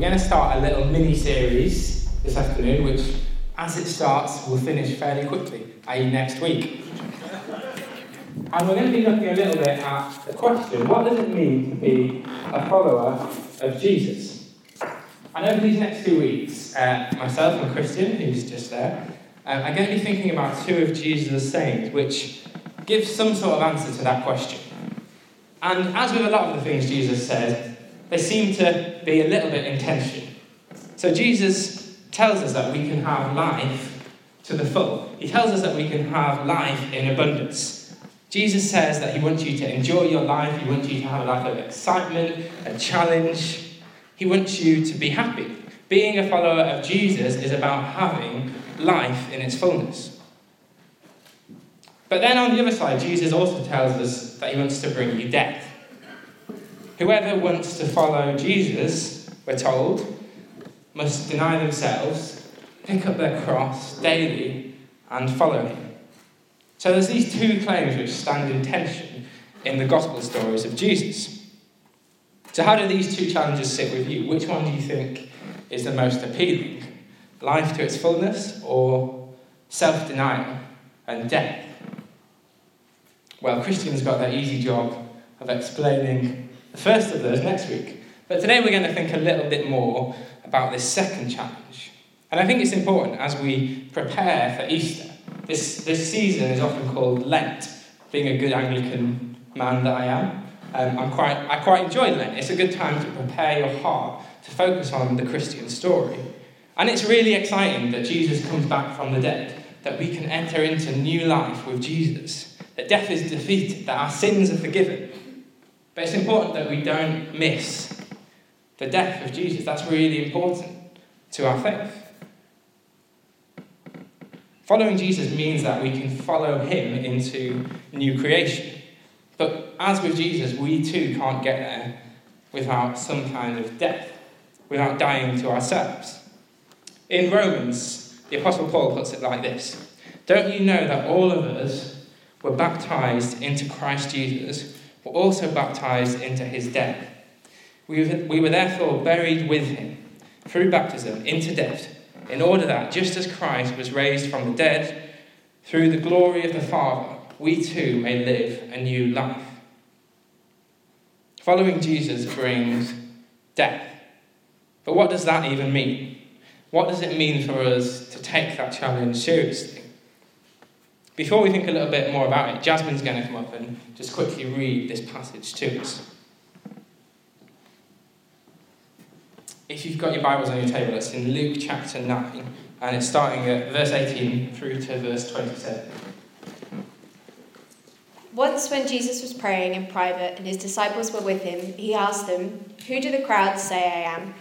we're going to start a little mini series this afternoon, which, as it starts, will finish fairly quickly, i.e., next week. And we're going to be looking a little bit at the question what does it mean to be a follower of Jesus? And over these next two weeks, uh, myself and Christian, who's just there, uh, are going to be thinking about two of Jesus' sayings, which give some sort of answer to that question. And as with a lot of the things Jesus said, they seem to be a little bit in tension. So Jesus tells us that we can have life to the full. He tells us that we can have life in abundance. Jesus says that he wants you to enjoy your life, he wants you to have a life of excitement, a challenge. He wants you to be happy. Being a follower of Jesus is about having life in its fullness. But then on the other side, Jesus also tells us that he wants to bring you death. Whoever wants to follow Jesus, we're told, must deny themselves, pick up their cross daily, and follow him. So there's these two claims which stand in tension in the gospel stories of Jesus. So, how do these two challenges sit with you? Which one do you think is the most appealing? Life to its fullness or self denial and death? Well, Christian's got that easy job of explaining the first of those next week. But today we're going to think a little bit more about this second challenge. And I think it's important as we prepare for Easter. This, this season is often called Lent, being a good Anglican man that I am. Um, I'm quite, I quite enjoy Lent. It's a good time to prepare your heart to focus on the Christian story. And it's really exciting that Jesus comes back from the dead, that we can enter into new life with Jesus, that death is defeated, that our sins are forgiven, but it's important that we don't miss the death of Jesus. That's really important to our faith. Following Jesus means that we can follow him into new creation. But as with Jesus, we too can't get there without some kind of death, without dying to ourselves. In Romans, the Apostle Paul puts it like this Don't you know that all of us were baptized into Christ Jesus? Were also baptized into his death. We were therefore buried with him through baptism into death, in order that, just as Christ was raised from the dead through the glory of the Father, we too may live a new life. Following Jesus brings death. But what does that even mean? What does it mean for us to take that challenge seriously? Before we think a little bit more about it, Jasmine's going to come up and just quickly read this passage to us. If you've got your Bibles on your table, it's in Luke chapter 9, and it's starting at verse 18 through to verse 27. Once, when Jesus was praying in private and his disciples were with him, he asked them, Who do the crowds say I am?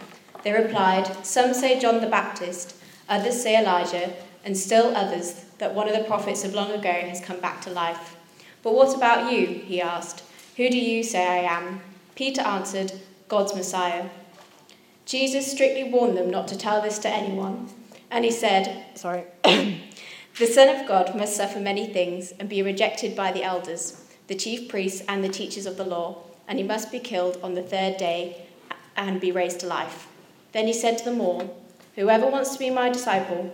They replied, Some say John the Baptist, others say Elijah, and still others that one of the prophets of long ago has come back to life. But what about you? he asked. Who do you say I am? Peter answered, God's Messiah. Jesus strictly warned them not to tell this to anyone. And he said, Sorry, the Son of God must suffer many things and be rejected by the elders, the chief priests, and the teachers of the law, and he must be killed on the third day and be raised to life. Then he said to them all, Whoever wants to be my disciple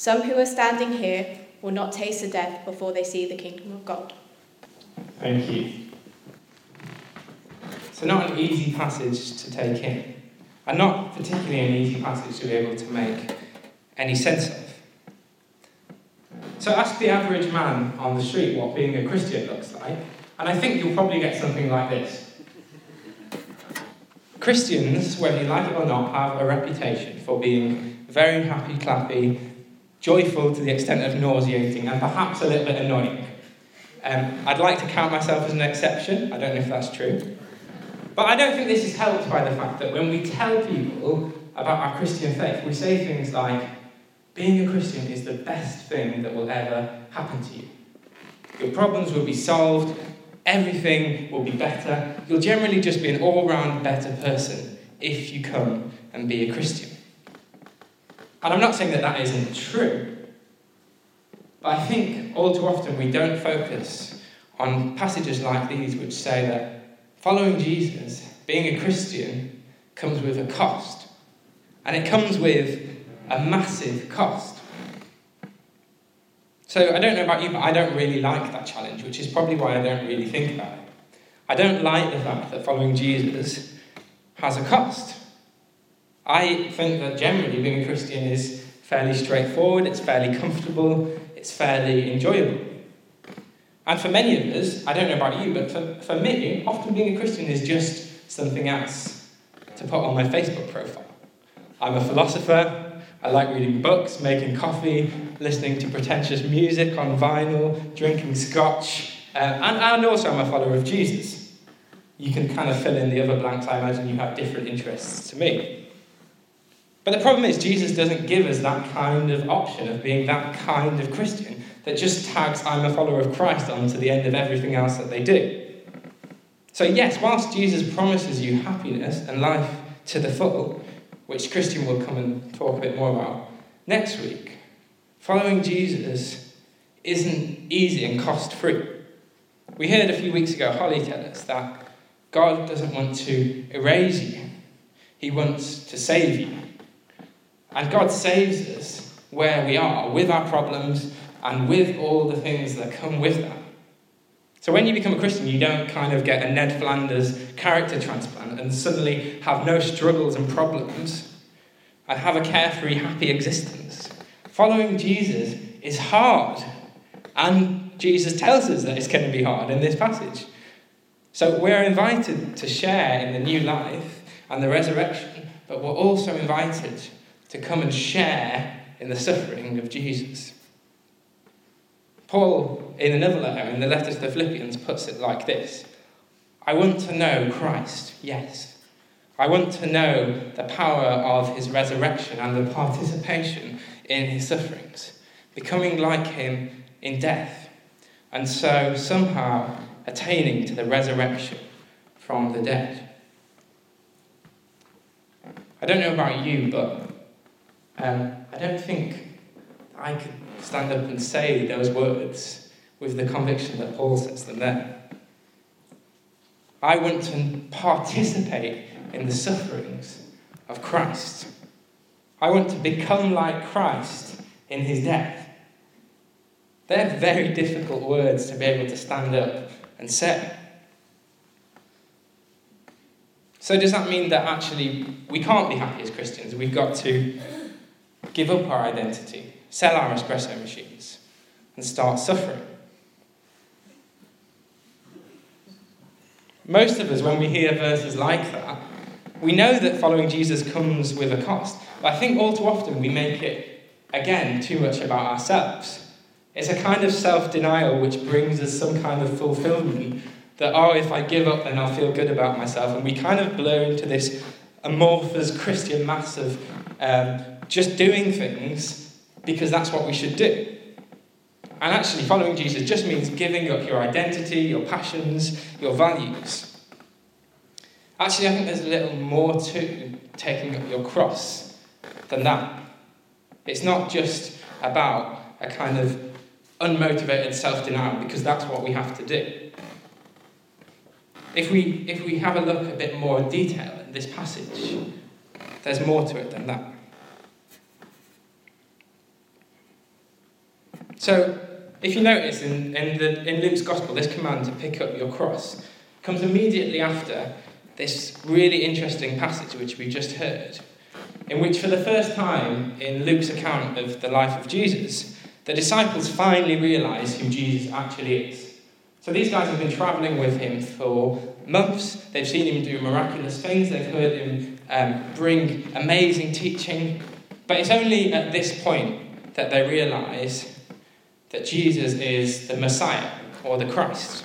some who are standing here will not taste the death before they see the kingdom of God. Thank you. So, not an easy passage to take in, and not particularly an easy passage to be able to make any sense of. So, ask the average man on the street what being a Christian looks like, and I think you'll probably get something like this. Christians, whether you like it or not, have a reputation for being very happy, clappy, joyful to the extent of nauseating, and perhaps a little bit annoying. Um, I'd like to count myself as an exception. I don't know if that's true. But I don't think this is helped by the fact that when we tell people about our Christian faith, we say things like, being a Christian is the best thing that will ever happen to you. Your problems will be solved, everything will be better. You'll generally just be an all round better person if you come and be a Christian. And I'm not saying that that isn't true, but I think all too often we don't focus on passages like these which say that following Jesus, being a Christian, comes with a cost. And it comes with a massive cost. So I don't know about you, but I don't really like that challenge, which is probably why I don't really think about it. I don't like the fact that following Jesus has a cost. I think that generally being a Christian is fairly straightforward, it's fairly comfortable, it's fairly enjoyable. And for many of us, I don't know about you, but for, for me, often being a Christian is just something else to put on my Facebook profile. I'm a philosopher, I like reading books, making coffee, listening to pretentious music on vinyl, drinking scotch, uh, and, and also I'm a follower of Jesus. You can kind of fill in the other blanks, I imagine you have different interests to me. But the problem is, Jesus doesn't give us that kind of option of being that kind of Christian that just tags I'm a follower of Christ onto the end of everything else that they do. So, yes, whilst Jesus promises you happiness and life to the full, which Christian will come and talk a bit more about next week, following Jesus isn't easy and cost free. We heard a few weeks ago Holly tell us that God doesn't want to erase you, He wants to save you. And God saves us where we are, with our problems and with all the things that come with that. So when you become a Christian, you don't kind of get a Ned Flanders character transplant and suddenly have no struggles and problems and have a carefree, happy existence. Following Jesus is hard. And Jesus tells us that it's going to be hard in this passage. So we're invited to share in the new life and the resurrection, but we're also invited to come and share in the suffering of Jesus. Paul, in another letter, in the letter to the Philippians, puts it like this I want to know Christ, yes. I want to know the power of his resurrection and the participation in his sufferings, becoming like him in death, and so somehow attaining to the resurrection from the dead. I don't know about you, but um, I don't think I could stand up and say those words with the conviction that Paul says them there. I want to participate in the sufferings of Christ. I want to become like Christ in his death. They're very difficult words to be able to stand up and say. So, does that mean that actually we can't be happy as Christians? We've got to give up our identity, sell our espresso machines, and start suffering. Most of us, when we hear verses like that, we know that following Jesus comes with a cost. But I think all too often we make it, again, too much about ourselves. It's a kind of self denial which brings us some kind of fulfillment that, oh, if I give up, then I'll feel good about myself. And we kind of blur into this amorphous Christian mass of um, just doing things because that's what we should do. And actually, following Jesus just means giving up your identity, your passions, your values. Actually, I think there's a little more to taking up your cross than that. It's not just about a kind of unmotivated self denial, because that's what we have to do. If we, if we have a look a bit more detail in this passage, there's more to it than that. So, if you notice in, in, the, in Luke's Gospel, this command to pick up your cross comes immediately after this really interesting passage which we just heard, in which, for the first time in Luke's account of the life of Jesus, the disciples finally realize who Jesus actually is. So these guys have been traveling with him for months. They've seen him do miraculous things. They've heard him um, bring amazing teaching. But it's only at this point that they realize that Jesus is the Messiah or the Christ.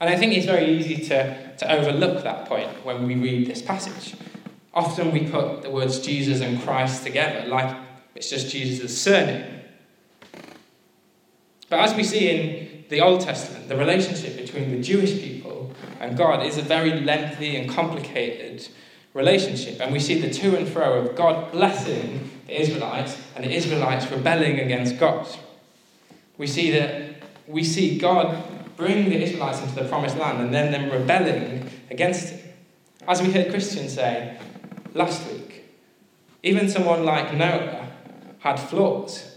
And I think it's very easy to, to overlook that point when we read this passage. Often we put the words Jesus and Christ together, like it's just Jesus' surname. But as we see in the Old Testament, the relationship between the Jewish people and God is a very lengthy and complicated relationship. And we see the to and fro of God blessing the Israelites and the Israelites rebelling against God. We see that we see God bring the Israelites into the promised land and then them rebelling against it. As we heard Christian say last week, even someone like Noah had flaws.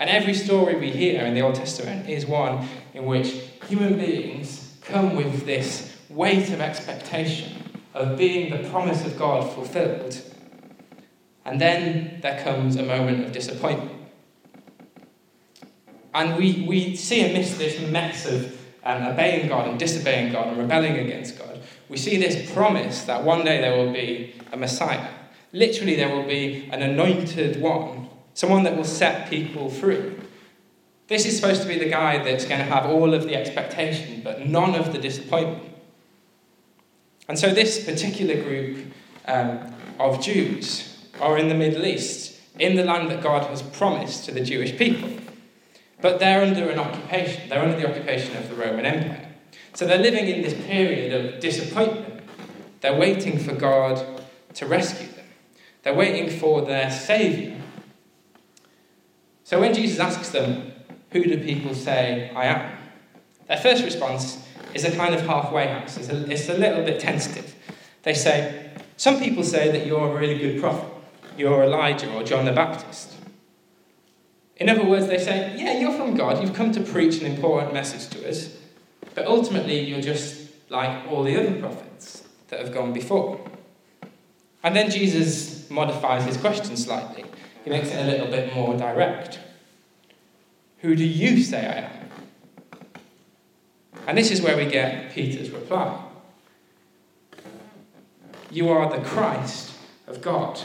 And every story we hear in the Old Testament is one in which human beings come with this weight of expectation of being the promise of God fulfilled. And then there comes a moment of disappointment. And we, we see amidst this mess of um, obeying God and disobeying God and rebelling against God, we see this promise that one day there will be a Messiah. Literally, there will be an anointed one, someone that will set people free. This is supposed to be the guy that's going to have all of the expectation, but none of the disappointment. And so, this particular group um, of Jews are in the Middle East, in the land that God has promised to the Jewish people. But they're under an occupation, they're under the occupation of the Roman Empire. So they're living in this period of disappointment. They're waiting for God to rescue them, they're waiting for their Saviour. So when Jesus asks them, Who do people say I am? their first response is a kind of halfway house, it's a, it's a little bit tentative. They say, Some people say that you're a really good prophet, you're Elijah or John the Baptist. In other words, they say, Yeah, you're from God, you've come to preach an important message to us, but ultimately you're just like all the other prophets that have gone before. And then Jesus modifies his question slightly. He makes it a little bit more direct. Who do you say I am? And this is where we get Peter's reply. You are the Christ of God.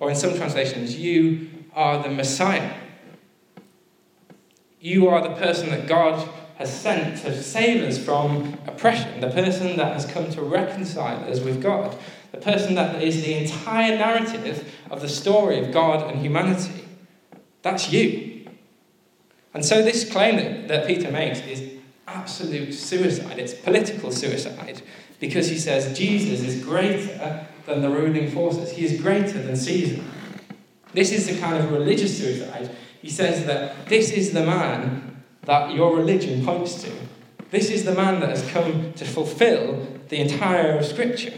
Or in some translations, you are the Messiah. You are the person that God has sent to save us from oppression, the person that has come to reconcile us with God, the person that is the entire narrative of the story of God and humanity. That's you. And so, this claim that, that Peter makes is absolute suicide. It's political suicide because he says Jesus is greater than the ruling forces, he is greater than Caesar. This is the kind of religious suicide he says that this is the man that your religion points to. This is the man that has come to fulfill the entire of Scripture.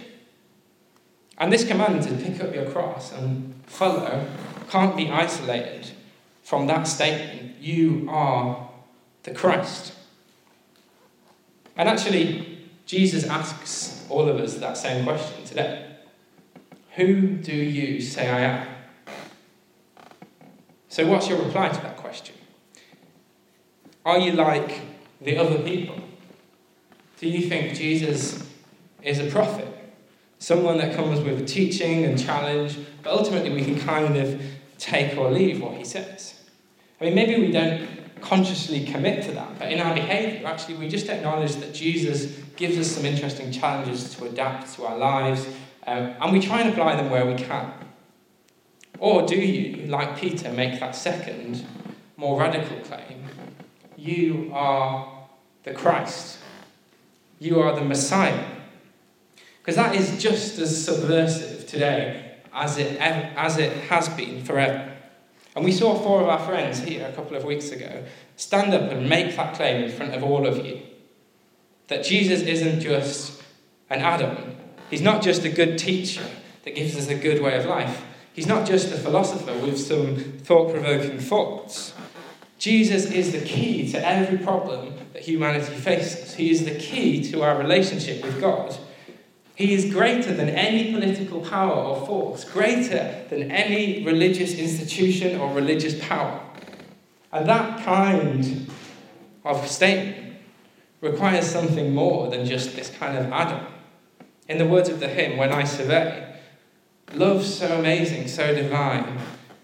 And this command to pick up your cross and follow can't be isolated from that statement you are the Christ. And actually, Jesus asks all of us that same question today Who do you say I am? So, what's your reply to that question? Are you like the other people? Do you think Jesus is a prophet? Someone that comes with a teaching and challenge, but ultimately we can kind of take or leave what he says. I mean, maybe we don't consciously commit to that, but in our behavior, actually, we just acknowledge that Jesus gives us some interesting challenges to adapt to our lives, um, and we try and apply them where we can. Or do you, like Peter, make that second, more radical claim? You are the Christ. You are the Messiah. Because that is just as subversive today as it, as it has been forever. And we saw four of our friends here a couple of weeks ago stand up and make that claim in front of all of you that Jesus isn't just an Adam, he's not just a good teacher that gives us a good way of life. He's not just a philosopher with some thought provoking thoughts. Jesus is the key to every problem that humanity faces. He is the key to our relationship with God. He is greater than any political power or force, greater than any religious institution or religious power. And that kind of statement requires something more than just this kind of Adam. In the words of the hymn, When I Survey, Love so amazing, so divine,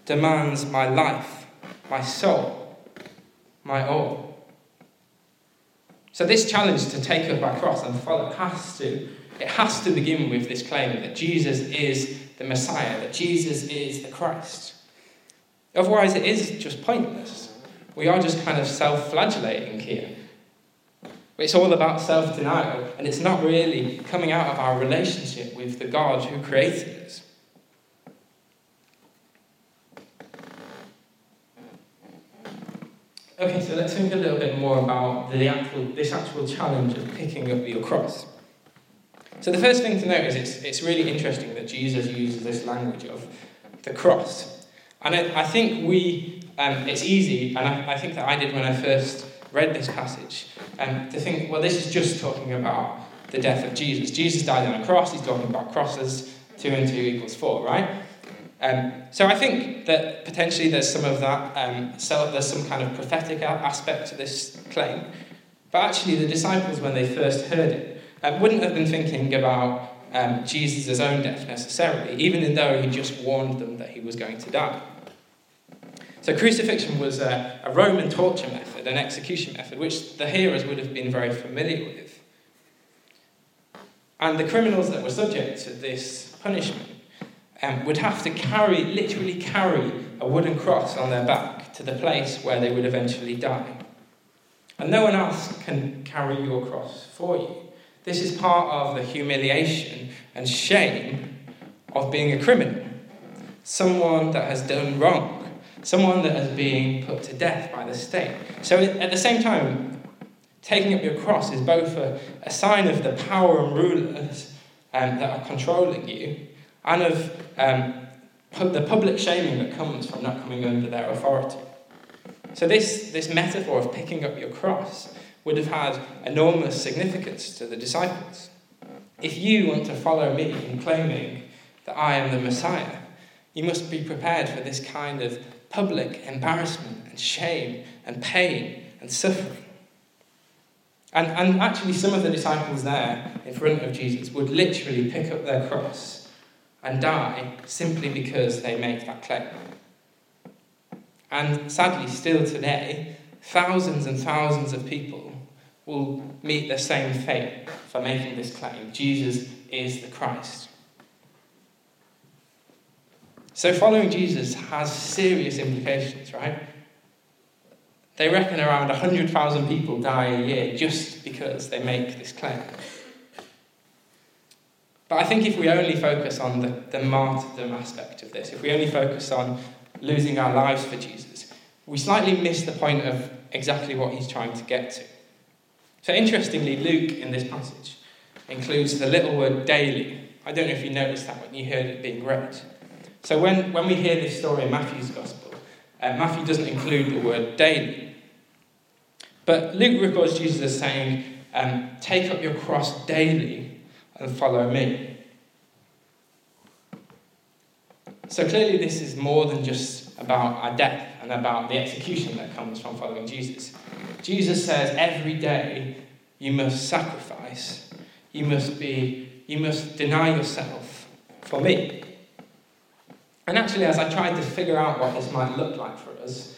demands my life, my soul, my all. So this challenge to take up our cross and follow has to, it has to begin with this claim that Jesus is the Messiah, that Jesus is the Christ. Otherwise, it is just pointless. We are just kind of self flagellating here. It's all about self denial, and it's not really coming out of our relationship with the God who created us. Okay, so let's think a little bit more about the actual, this actual challenge of picking up your cross. So the first thing to note is it's, it's really interesting that Jesus uses this language of the cross. And I, I think we, um, it's easy, and I, I think that I did when I first read this passage, um, to think, well, this is just talking about the death of Jesus. Jesus died on a cross, he's talking about crosses, two and two equals four, right? Um, so I think that potentially there's some of that, um, so there's some kind of prophetic aspect to this claim. But actually, the disciples, when they first heard it, uh, wouldn't have been thinking about um, Jesus' own death necessarily, even though he just warned them that he was going to die. So, crucifixion was a, a Roman torture method, an execution method, which the hearers would have been very familiar with. And the criminals that were subject to this punishment um, would have to carry, literally carry, a wooden cross on their back to the place where they would eventually die. And no one else can carry your cross for you. This is part of the humiliation and shame of being a criminal. Someone that has done wrong. Someone that is being put to death by the state. So at the same time, taking up your cross is both a, a sign of the power and rulers um, that are controlling you, and of um, the public shaming that comes from not coming under their authority. So, this, this metaphor of picking up your cross would have had enormous significance to the disciples. If you want to follow me in claiming that I am the Messiah, you must be prepared for this kind of public embarrassment and shame and pain and suffering. And, and actually, some of the disciples there in front of Jesus would literally pick up their cross and die simply because they make that claim. And sadly, still today, thousands and thousands of people will meet the same fate for making this claim Jesus is the Christ. So, following Jesus has serious implications, right? They reckon around 100,000 people die a year just because they make this claim. But I think if we only focus on the, the martyrdom aspect of this, if we only focus on losing our lives for Jesus, we slightly miss the point of exactly what he's trying to get to. So, interestingly, Luke in this passage includes the little word daily. I don't know if you noticed that when you heard it being read. So, when, when we hear this story in Matthew's Gospel, uh, Matthew doesn't include the word daily. But Luke records Jesus as saying, um, Take up your cross daily and follow me. So clearly, this is more than just about our death and about the execution that comes from following Jesus. Jesus says every day you must sacrifice, you must be, you must deny yourself for me. And actually, as I tried to figure out what this might look like for us,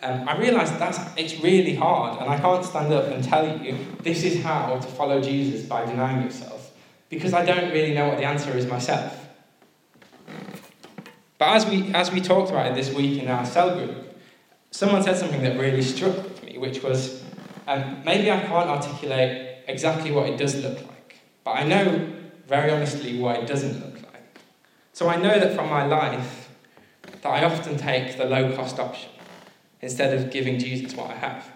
um, I realised that it's really hard, and I can't stand up and tell you this is how to follow Jesus by denying yourself because I don't really know what the answer is myself. But as we, as we talked about it this week in our cell group, someone said something that really struck me, which was um, maybe I can't articulate exactly what it does look like, but I know very honestly what it doesn't look like. So I know that from my life that I often take the low cost option instead of giving Jesus what I have.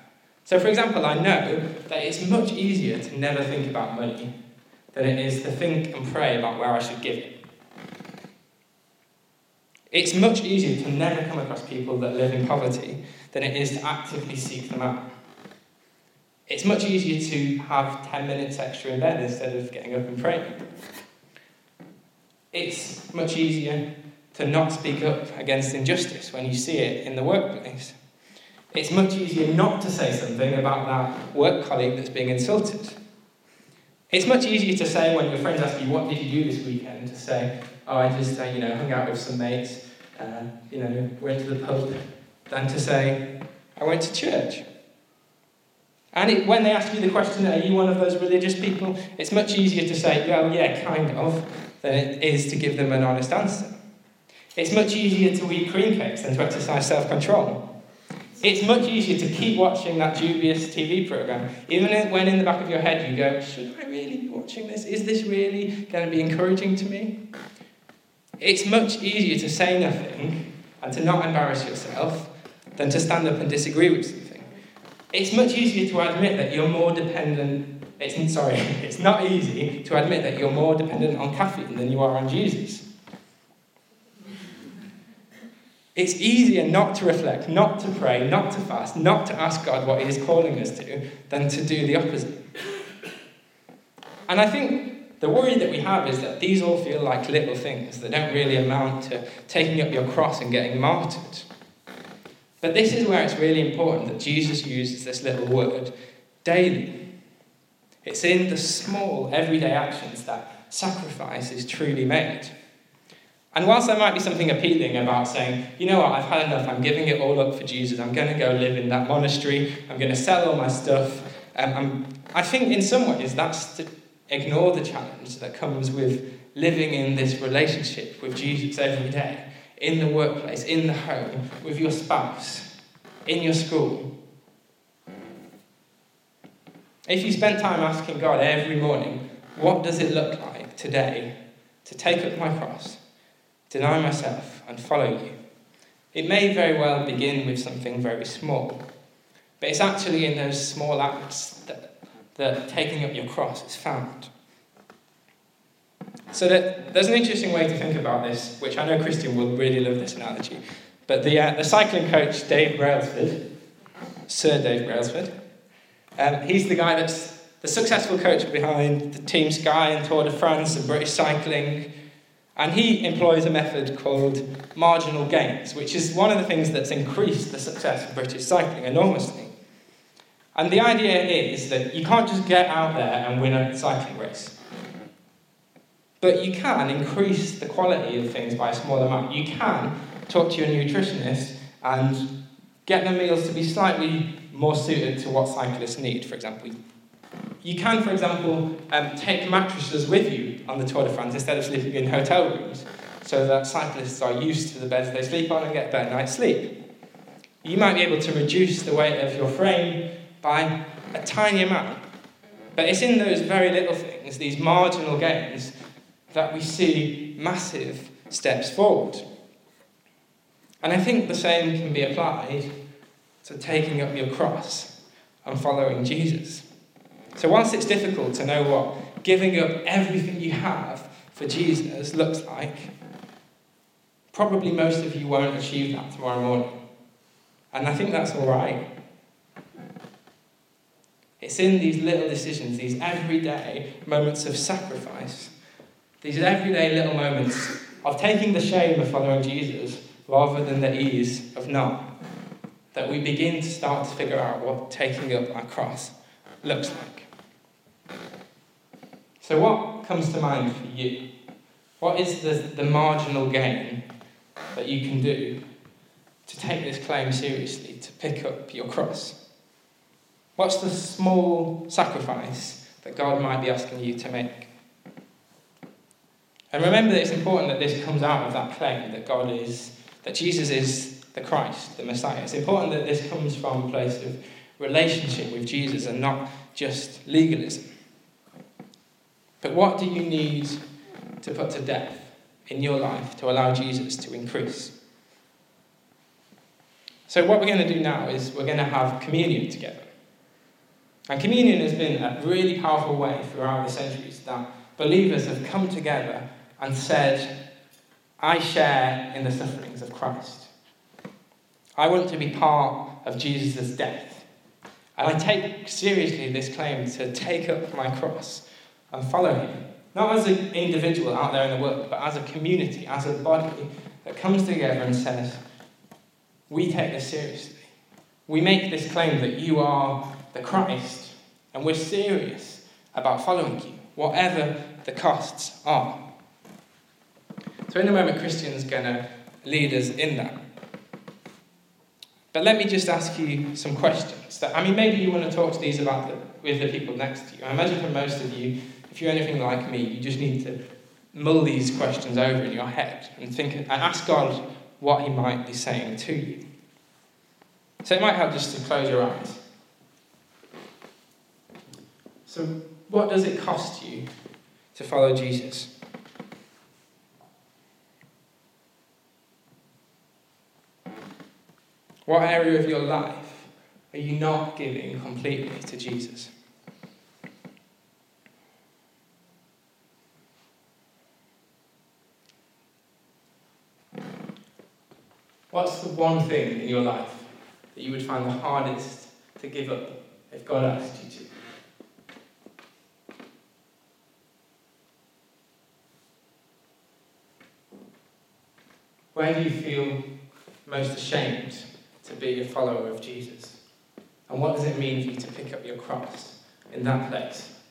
So, for example, I know that it's much easier to never think about money than it is to think and pray about where I should give it. It's much easier to never come across people that live in poverty than it is to actively seek them out. It's much easier to have 10 minutes extra in bed instead of getting up and praying. It's much easier to not speak up against injustice when you see it in the workplace. It's much easier not to say something about that work colleague that's being insulted. It's much easier to say when your friends ask you, What did you do this weekend? to say, Oh, I just uh, you know, hung out with some mates, uh, you know, went to the pub, than to say, I went to church. And it, when they ask you the question, Are you one of those religious people? it's much easier to say, Well, yeah, kind of, than it is to give them an honest answer. It's much easier to eat cream cakes than to exercise self control. It's much easier to keep watching that dubious TV program, even when in the back of your head you go, Should I really be watching this? Is this really going to be encouraging to me? It's much easier to say nothing and to not embarrass yourself than to stand up and disagree with something. It's much easier to admit that you're more dependent. It's, sorry, it's not easy to admit that you're more dependent on caffeine than you are on Jesus. It's easier not to reflect, not to pray, not to fast, not to ask God what He is calling us to, than to do the opposite. And I think the worry that we have is that these all feel like little things that don't really amount to taking up your cross and getting martyred. But this is where it's really important that Jesus uses this little word daily. It's in the small, everyday actions that sacrifice is truly made. And whilst there might be something appealing about saying, you know what, I've had enough, I'm giving it all up for Jesus, I'm going to go live in that monastery, I'm going to sell all my stuff, um, i think in some ways that's to ignore the challenge that comes with living in this relationship with Jesus every day, in the workplace, in the home, with your spouse, in your school. If you spent time asking God every morning, what does it look like today to take up my cross? Deny myself, and follow you. It may very well begin with something very small, but it's actually in those small acts that, that taking up your cross is found. So that, there's an interesting way to think about this, which I know Christian will really love this analogy. But the, uh, the cycling coach, Dave Brailsford, Sir Dave Brailsford, um, he's the guy that's the successful coach behind the Team Sky and Tour de France and British cycling, and he employs a method called marginal gains, which is one of the things that's increased the success of British cycling enormously. And the idea is that you can't just get out there and win a cycling race. But you can increase the quality of things by a small amount. You can talk to your nutritionist and get the meals to be slightly more suited to what cyclists need. For example, you can, for example, um, take mattresses with you on the Tour de France instead of sleeping in hotel rooms, so that cyclists are used to the beds they sleep on and get better night's sleep. You might be able to reduce the weight of your frame by a tiny amount. But it's in those very little things, these marginal gains, that we see massive steps forward. And I think the same can be applied to taking up your cross and following Jesus. So, whilst it's difficult to know what giving up everything you have for Jesus looks like, probably most of you won't achieve that tomorrow morning. And I think that's all right. It's in these little decisions, these everyday moments of sacrifice, these everyday little moments of taking the shame of following Jesus rather than the ease of not, that we begin to start to figure out what taking up our cross looks like. So, what comes to mind for you? What is the, the marginal gain that you can do to take this claim seriously, to pick up your cross? What's the small sacrifice that God might be asking you to make? And remember that it's important that this comes out of that claim that God is, that Jesus is the Christ, the Messiah. It's important that this comes from a place of relationship with Jesus and not just legalism. But what do you need to put to death in your life to allow Jesus to increase? So, what we're going to do now is we're going to have communion together. And communion has been a really powerful way throughout the centuries that believers have come together and said, I share in the sufferings of Christ. I want to be part of Jesus' death. And I take seriously this claim to take up my cross and follow him. Not as an individual out there in the world, but as a community, as a body that comes together and says, We take this seriously. We make this claim that you are the Christ, and we're serious about following you, whatever the costs are. So, in a moment, Christian's going to lead us in that. But let me just ask you some questions. That I mean, maybe you want to talk to these about the, with the people next to you. I imagine for most of you, if you're anything like me, you just need to mull these questions over in your head and think and ask God what He might be saying to you. So it might help just to close your eyes. So, what does it cost you to follow Jesus? What area of your life are you not giving completely to Jesus? What's the one thing in your life that you would find the hardest to give up if God asked you to? Where do you feel most ashamed to be a follower of Jesus? And what does it mean for you to pick up your cross in that place?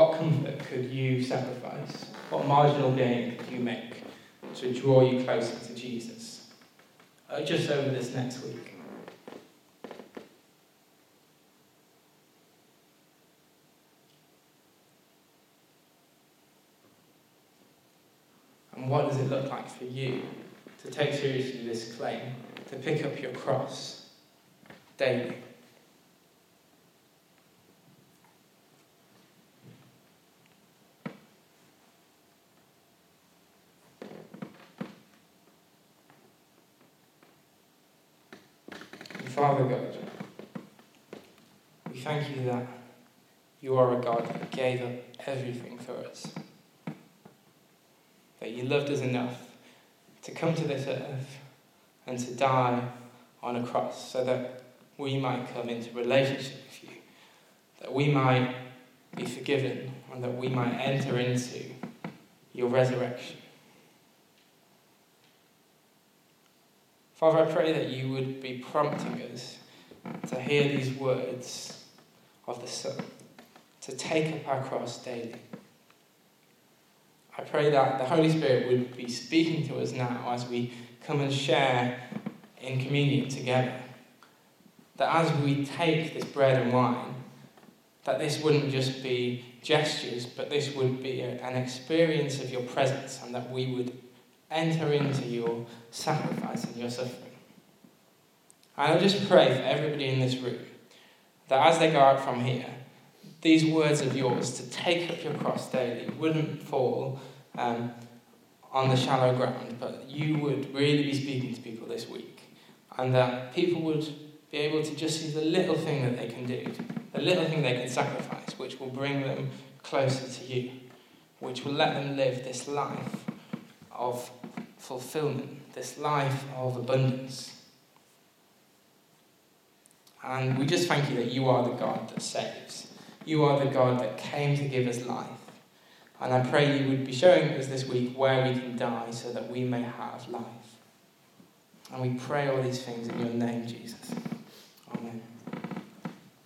What comfort could you sacrifice? What marginal gain could you make to draw you closer to Jesus? Uh, just over this next week. And what does it look like for you to take seriously this claim, to pick up your cross daily? Father God, we thank you that you are a God that gave up everything for us. That you loved us enough to come to this earth and to die on a cross so that we might come into relationship with you, that we might be forgiven, and that we might enter into your resurrection. Father, I pray that you would be prompting us to hear these words of the Son, to take up our cross daily. I pray that the Holy Spirit would be speaking to us now as we come and share in communion together. That as we take this bread and wine, that this wouldn't just be gestures, but this would be an experience of your presence, and that we would enter into your sacrifice and your suffering. And I just pray for everybody in this room that as they go out from here, these words of yours to take up your cross daily wouldn't fall um, on the shallow ground, but you would really be speaking to people this week. And that people would be able to just see the little thing that they can do, the little thing they can sacrifice, which will bring them closer to you, which will let them live this life of fulfillment, this life of abundance. And we just thank you that you are the God that saves. You are the God that came to give us life. And I pray you would be showing us this week where we can die so that we may have life. And we pray all these things in your name, Jesus. Amen.